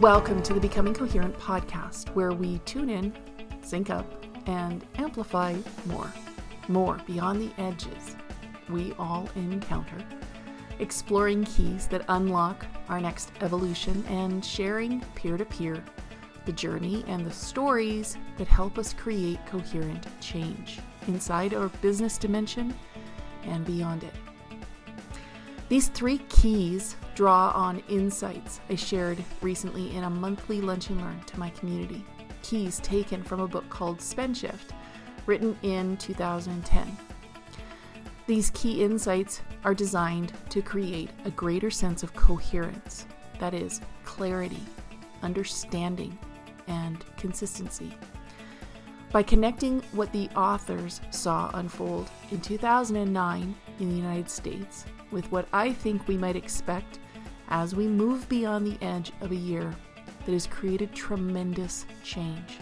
Welcome to the Becoming Coherent podcast, where we tune in, sync up, and amplify more. More beyond the edges we all encounter, exploring keys that unlock our next evolution, and sharing peer to peer the journey and the stories that help us create coherent change inside our business dimension and beyond it. These three keys draw on insights I shared recently in a monthly Lunch and Learn to my community. Keys taken from a book called Spend Shift, written in 2010. These key insights are designed to create a greater sense of coherence, that is, clarity, understanding, and consistency. By connecting what the authors saw unfold in 2009 in the United States with what I think we might expect as we move beyond the edge of a year that has created tremendous change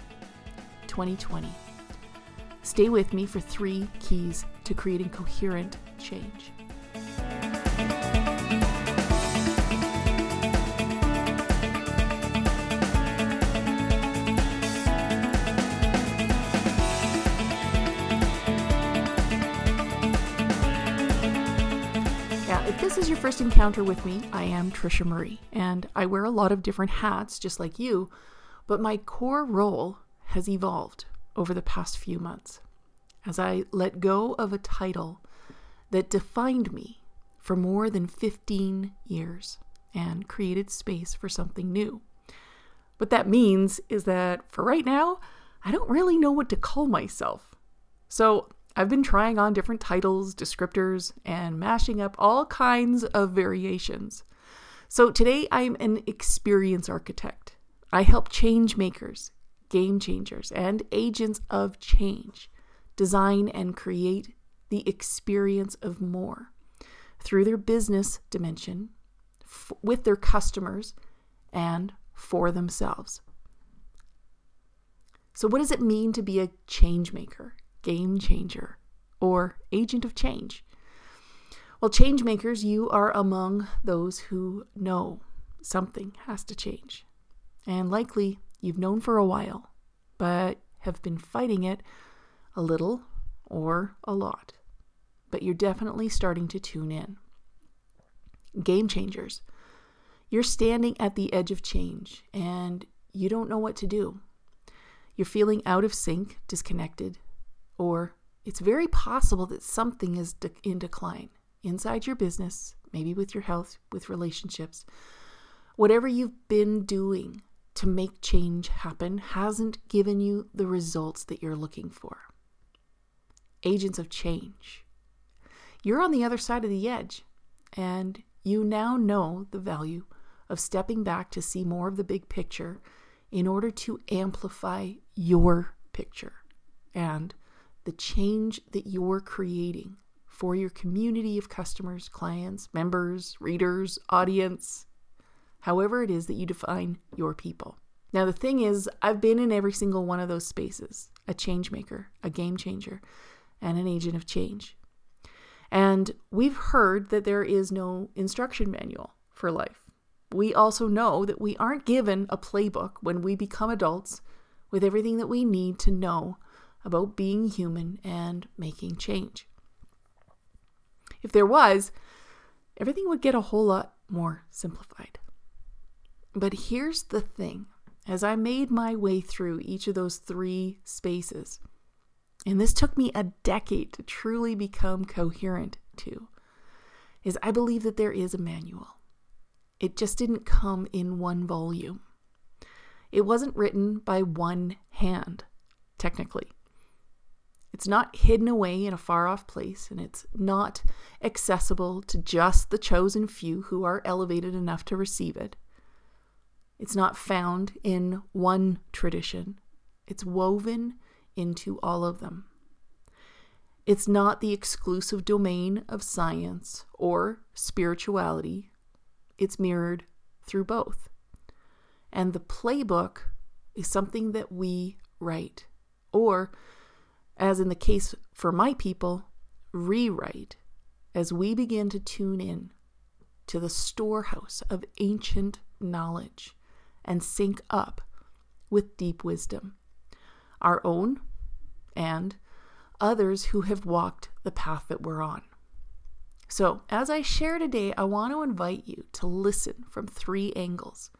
2020. Stay with me for three keys to creating coherent change. This is your first encounter with me, I am Trisha Marie, and I wear a lot of different hats just like you, but my core role has evolved over the past few months as I let go of a title that defined me for more than 15 years and created space for something new. What that means is that for right now, I don't really know what to call myself. So I've been trying on different titles, descriptors, and mashing up all kinds of variations. So today I'm an experience architect. I help change makers, game changers, and agents of change design and create the experience of more through their business dimension, f- with their customers, and for themselves. So, what does it mean to be a change maker? Game changer, or agent of change. Well, change makers, you are among those who know something has to change. And likely you've known for a while, but have been fighting it a little or a lot. But you're definitely starting to tune in. Game changers. You're standing at the edge of change and you don't know what to do. You're feeling out of sync, disconnected, or it's very possible that something is de- in decline inside your business, maybe with your health, with relationships. Whatever you've been doing to make change happen hasn't given you the results that you're looking for. Agents of change. You're on the other side of the edge, and you now know the value of stepping back to see more of the big picture in order to amplify your picture and the change that you're creating for your community of customers, clients, members, readers, audience, however it is that you define your people. Now, the thing is, I've been in every single one of those spaces a change maker, a game changer, and an agent of change. And we've heard that there is no instruction manual for life. We also know that we aren't given a playbook when we become adults with everything that we need to know about being human and making change. If there was, everything would get a whole lot more simplified. But here's the thing as I made my way through each of those three spaces, and this took me a decade to truly become coherent to, is I believe that there is a manual. It just didn't come in one volume. It wasn't written by one hand, technically. It's not hidden away in a far off place, and it's not accessible to just the chosen few who are elevated enough to receive it. It's not found in one tradition, it's woven into all of them. It's not the exclusive domain of science or spirituality, it's mirrored through both. And the playbook is something that we write, or as in the case for my people, rewrite as we begin to tune in to the storehouse of ancient knowledge and sync up with deep wisdom, our own and others who have walked the path that we're on. So, as I share today, I want to invite you to listen from three angles.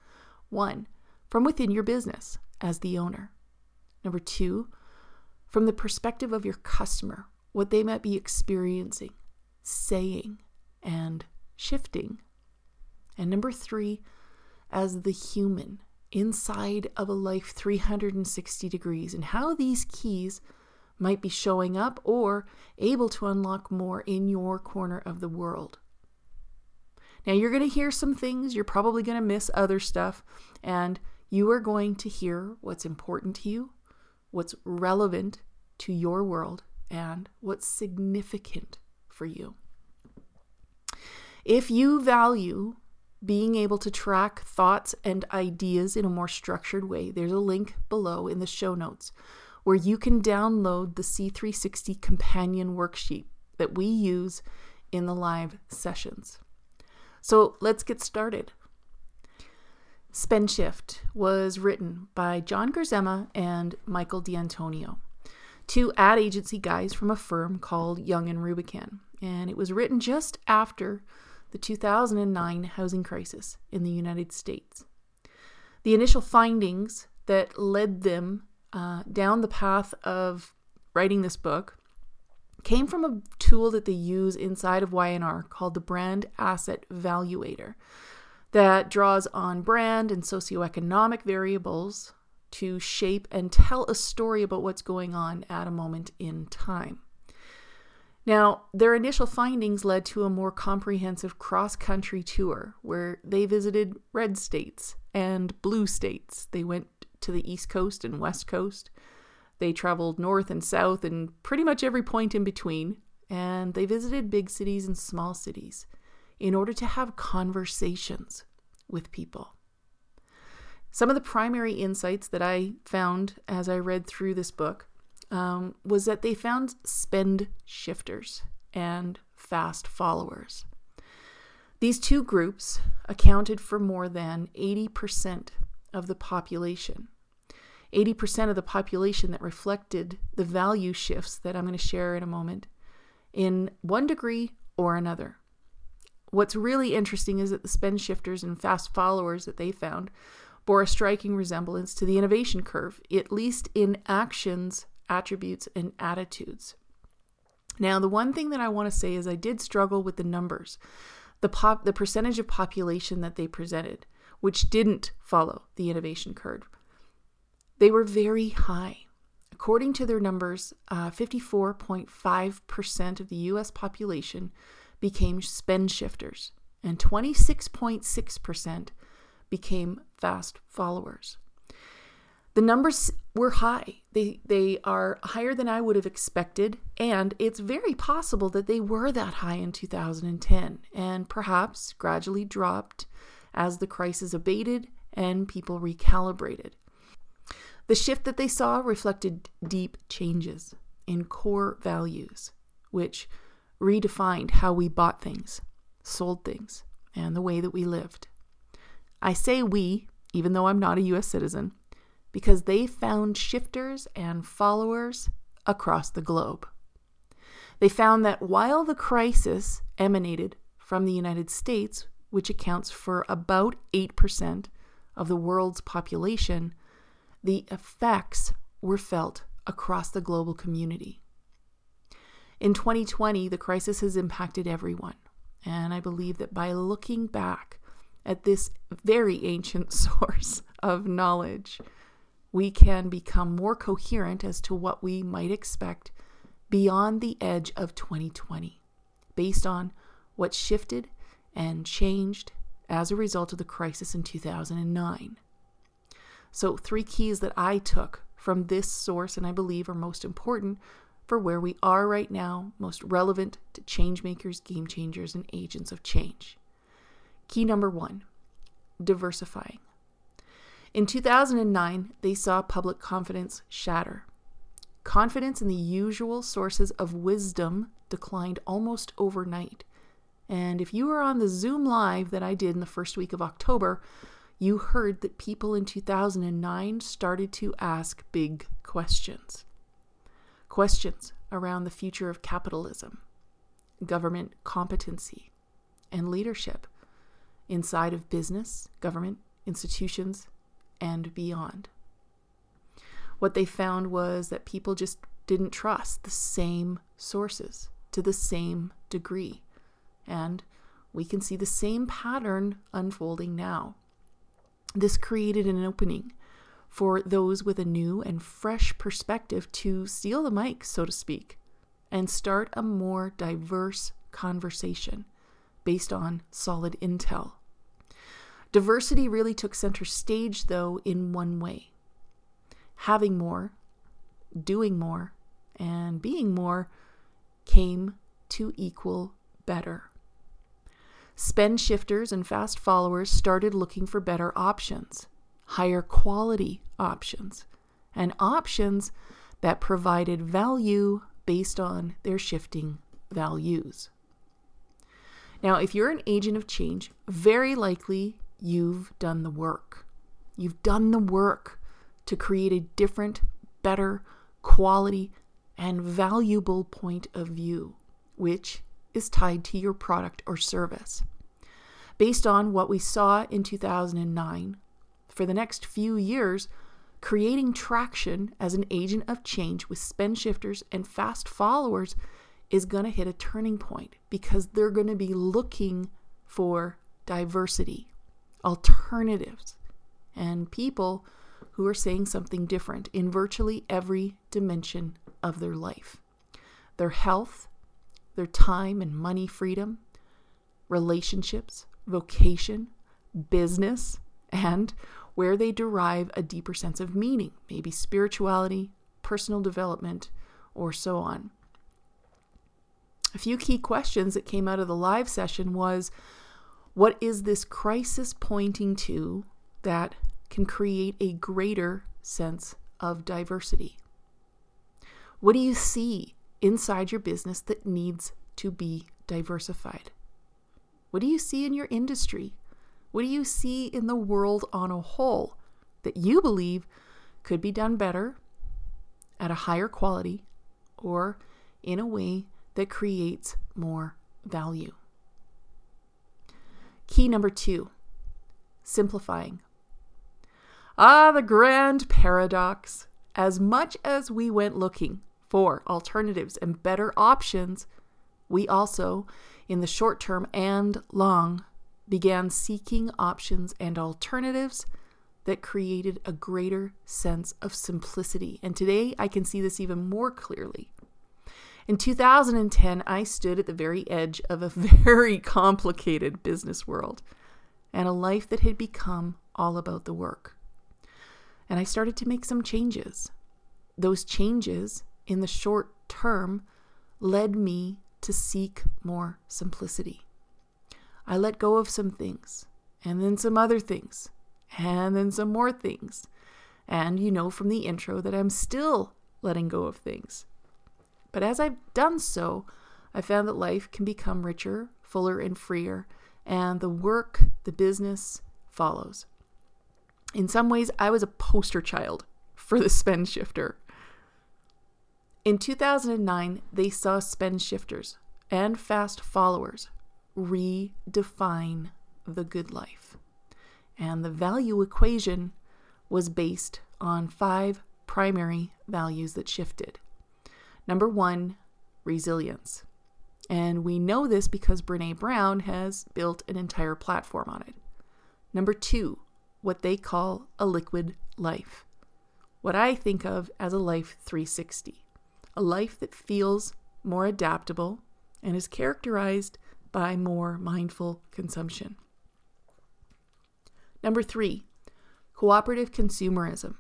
One, from within your business as the owner. Number two, from the perspective of your customer, what they might be experiencing, saying, and shifting. And number three, as the human inside of a life 360 degrees and how these keys might be showing up or able to unlock more in your corner of the world. Now, you're going to hear some things, you're probably going to miss other stuff, and you are going to hear what's important to you, what's relevant to your world, and what's significant for you. If you value being able to track thoughts and ideas in a more structured way, there's a link below in the show notes where you can download the C360 companion worksheet that we use in the live sessions. So let's get started. Spend Shift was written by John Gerzema and Michael D'Antonio, two ad agency guys from a firm called Young and Rubicam. And it was written just after the 2009 housing crisis in the United States. The initial findings that led them uh, down the path of writing this book came from a tool that they use inside of Y&R called the Brand Asset Valuator that draws on brand and socioeconomic variables to shape and tell a story about what's going on at a moment in time. Now, their initial findings led to a more comprehensive cross country tour where they visited red states and blue states. They went to the East Coast and West Coast. They traveled north and south and pretty much every point in between. And they visited big cities and small cities in order to have conversations with people. Some of the primary insights that I found as I read through this book um, was that they found spend shifters and fast followers. These two groups accounted for more than 80% of the population. 80% of the population that reflected the value shifts that I'm going to share in a moment in one degree or another. What's really interesting is that the spend shifters and fast followers that they found bore a striking resemblance to the innovation curve, at least in actions, attributes, and attitudes. Now, the one thing that I want to say is I did struggle with the numbers, the pop, the percentage of population that they presented which didn't follow the innovation curve. They were very high. According to their numbers, uh, 54.5% of the US population became spend shifters, and 26.6% became fast followers. The numbers were high. They they are higher than I would have expected, and it's very possible that they were that high in 2010 and perhaps gradually dropped as the crisis abated and people recalibrated. The shift that they saw reflected deep changes in core values, which redefined how we bought things, sold things, and the way that we lived. I say we, even though I'm not a US citizen, because they found shifters and followers across the globe. They found that while the crisis emanated from the United States, which accounts for about 8% of the world's population, the effects were felt across the global community. In 2020, the crisis has impacted everyone. And I believe that by looking back at this very ancient source of knowledge, we can become more coherent as to what we might expect beyond the edge of 2020, based on what shifted and changed as a result of the crisis in 2009. So, three keys that I took from this source and I believe are most important for where we are right now, most relevant to changemakers, game changers, and agents of change. Key number one diversifying. In 2009, they saw public confidence shatter. Confidence in the usual sources of wisdom declined almost overnight. And if you were on the Zoom live that I did in the first week of October, you heard that people in 2009 started to ask big questions. Questions around the future of capitalism, government competency, and leadership inside of business, government, institutions, and beyond. What they found was that people just didn't trust the same sources to the same degree. And we can see the same pattern unfolding now. This created an opening for those with a new and fresh perspective to steal the mic, so to speak, and start a more diverse conversation based on solid intel. Diversity really took center stage, though, in one way having more, doing more, and being more came to equal better. Spend shifters and fast followers started looking for better options, higher quality options, and options that provided value based on their shifting values. Now, if you're an agent of change, very likely you've done the work. You've done the work to create a different, better, quality, and valuable point of view, which is tied to your product or service. Based on what we saw in 2009, for the next few years, creating traction as an agent of change with spend shifters and fast followers is going to hit a turning point because they're going to be looking for diversity, alternatives, and people who are saying something different in virtually every dimension of their life. Their health, their time and money freedom, relationships, vocation, business, and where they derive a deeper sense of meaning, maybe spirituality, personal development, or so on. A few key questions that came out of the live session was what is this crisis pointing to that can create a greater sense of diversity? What do you see inside your business that needs to be diversified? What do you see in your industry? What do you see in the world on a whole that you believe could be done better, at a higher quality, or in a way that creates more value? Key number two simplifying. Ah, the grand paradox. As much as we went looking for alternatives and better options, we also, in the short term and long, began seeking options and alternatives that created a greater sense of simplicity. And today I can see this even more clearly. In 2010, I stood at the very edge of a very complicated business world and a life that had become all about the work. And I started to make some changes. Those changes in the short term led me to seek more simplicity. I let go of some things, and then some other things, and then some more things. And you know from the intro that I'm still letting go of things. But as I've done so, I found that life can become richer, fuller, and freer, and the work, the business follows. In some ways, I was a poster child for the spend shifter. In 2009, they saw spend shifters and fast followers redefine the good life. And the value equation was based on five primary values that shifted. Number one, resilience. And we know this because Brene Brown has built an entire platform on it. Number two, what they call a liquid life. What I think of as a life 360 a life that feels more adaptable and is characterized by more mindful consumption. Number three, cooperative consumerism.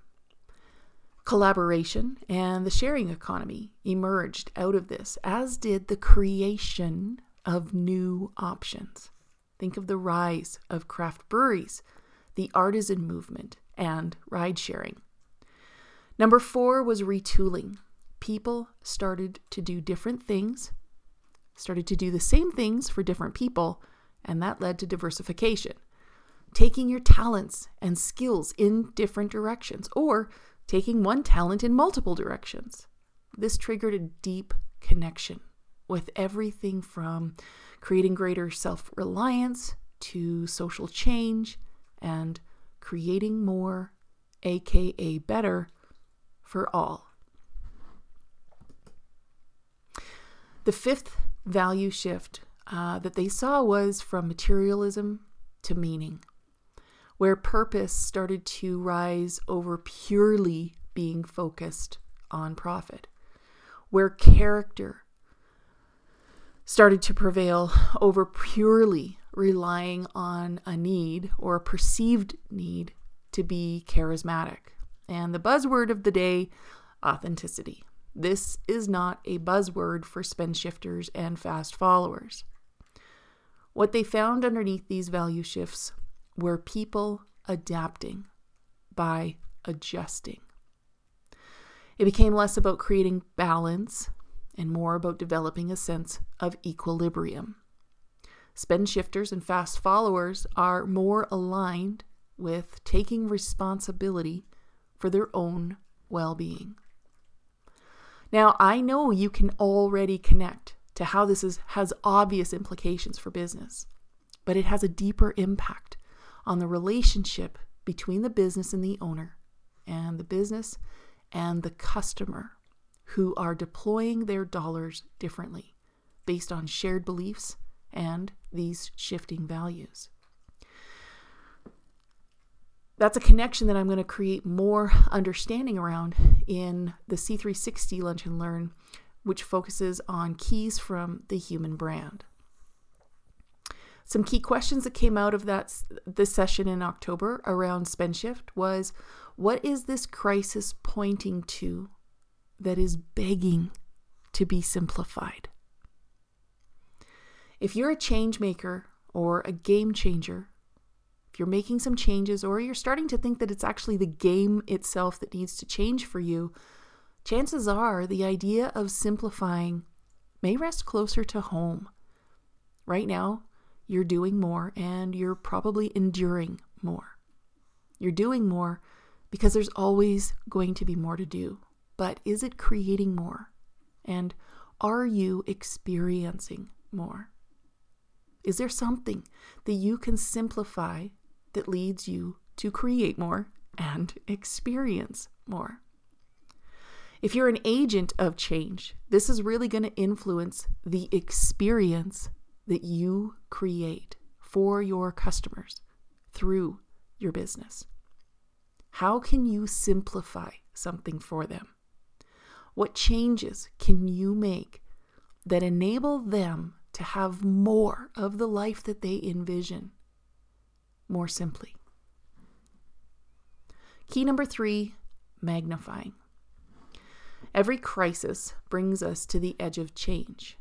Collaboration and the sharing economy emerged out of this, as did the creation of new options. Think of the rise of craft breweries, the artisan movement, and ride sharing. Number four was retooling people started to do different things, started to do the same things for different people, and that led to diversification. taking your talents and skills in different directions, or taking one talent in multiple directions. This triggered a deep connection with everything from creating greater self reliance to social change and creating more, aka better, for all. The fifth value shift uh, that they saw was from materialism to meaning, where purpose started to rise over purely being focused on profit, where character started to prevail over purely relying on a need or a perceived need to be charismatic. And the buzzword of the day authenticity. This is not a buzzword for spend shifters and fast followers. What they found underneath these value shifts were people adapting by adjusting. It became less about creating balance and more about developing a sense of equilibrium. Spend shifters and fast followers are more aligned with taking responsibility for their own well being. Now, I know you can already connect to how this is, has obvious implications for business, but it has a deeper impact on the relationship between the business and the owner, and the business and the customer who are deploying their dollars differently based on shared beliefs and these shifting values. That's a connection that I'm going to create more understanding around in the C360 Lunch and Learn, which focuses on keys from the human brand. Some key questions that came out of that this session in October around SpendShift was what is this crisis pointing to that is begging to be simplified? If you're a change maker or a game changer, you're making some changes or you're starting to think that it's actually the game itself that needs to change for you, chances are the idea of simplifying may rest closer to home. Right now, you're doing more and you're probably enduring more. You're doing more because there's always going to be more to do. But is it creating more? And are you experiencing more? Is there something that you can simplify that leads you to create more and experience more? If you're an agent of change, this is really going to influence the experience that you create for your customers through your business. How can you simplify something for them? What changes can you make that enable them to have more of the life that they envision more simply. Key number three magnifying. Every crisis brings us to the edge of change.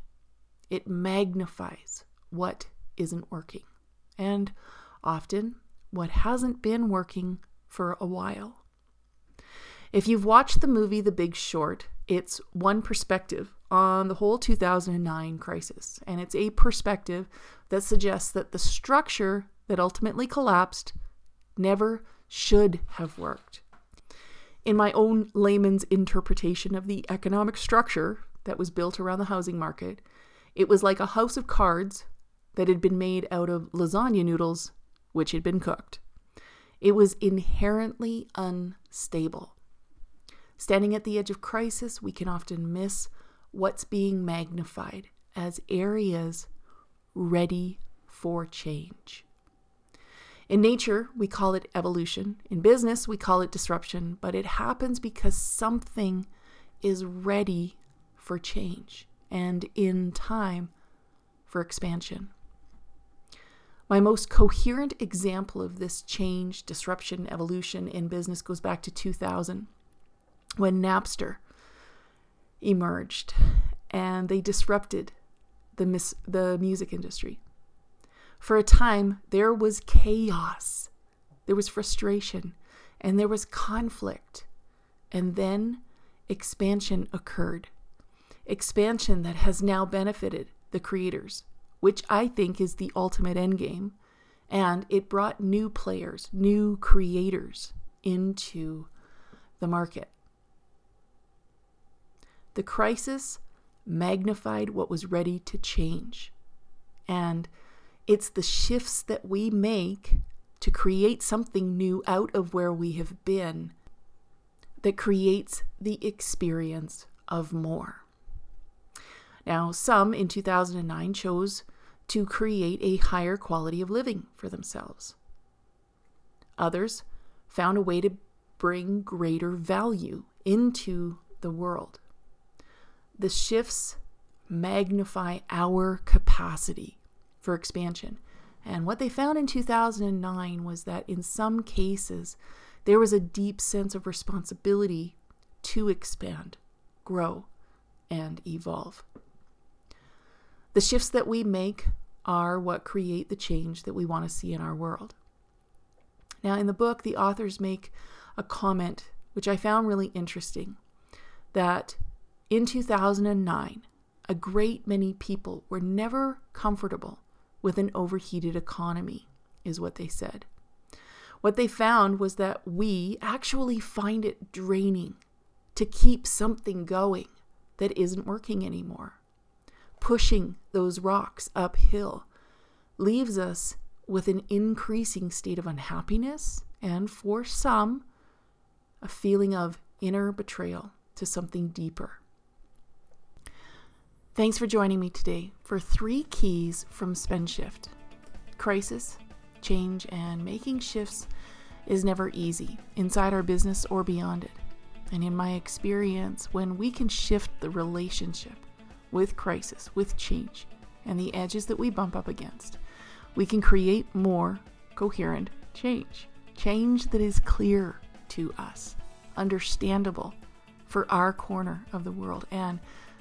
It magnifies what isn't working, and often what hasn't been working for a while. If you've watched the movie The Big Short, it's one perspective on the whole 2009 crisis, and it's a perspective that suggests that the structure that ultimately collapsed never should have worked. In my own layman's interpretation of the economic structure that was built around the housing market, it was like a house of cards that had been made out of lasagna noodles, which had been cooked. It was inherently unstable. Standing at the edge of crisis, we can often miss what's being magnified as areas ready for change. In nature, we call it evolution. In business, we call it disruption, but it happens because something is ready for change and in time for expansion. My most coherent example of this change, disruption, evolution in business goes back to 2000 when Napster emerged and they disrupted the, mis- the music industry. For a time, there was chaos, there was frustration, and there was conflict. And then expansion occurred. Expansion that has now benefited the creators, which I think is the ultimate endgame, And it brought new players, new creators into the market. The crisis magnified what was ready to change. And it's the shifts that we make to create something new out of where we have been that creates the experience of more. Now, some in 2009 chose to create a higher quality of living for themselves. Others found a way to bring greater value into the world. The shifts magnify our capacity for expansion. And what they found in 2009 was that in some cases, there was a deep sense of responsibility to expand, grow, and evolve. The shifts that we make are what create the change that we want to see in our world. Now, in the book, the authors make a comment which I found really interesting that in 2009, a great many people were never comfortable with an overheated economy, is what they said. What they found was that we actually find it draining to keep something going that isn't working anymore pushing those rocks uphill leaves us with an increasing state of unhappiness and, for some, a feeling of inner betrayal to something deeper. Thanks for joining me today for three keys from Spend Shift. Crisis, change, and making shifts is never easy inside our business or beyond it. And in my experience, when we can shift the relationship with crisis, with change, and the edges that we bump up against, we can create more coherent change. Change that is clear to us, understandable for our corner of the world, and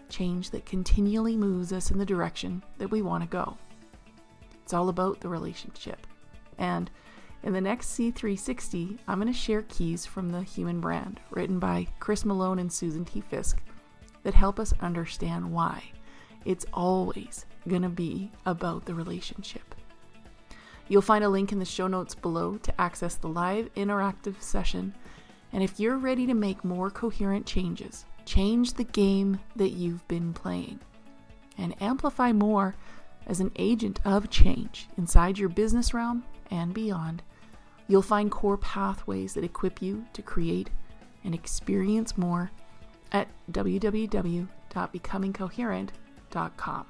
change that continually moves us in the direction that we want to go. It's all about the relationship. And in the next C360, I'm going to share keys from the human brand, written by Chris Malone and Susan T. Fiske, that help us understand why it's always going to be about the relationship. You'll find a link in the show notes below to access the live interactive session. And if you're ready to make more coherent changes, change the game that you've been playing and amplify more as an agent of change inside your business realm and beyond, you'll find core pathways that equip you to create and experience more at www.becomingcoherent.com.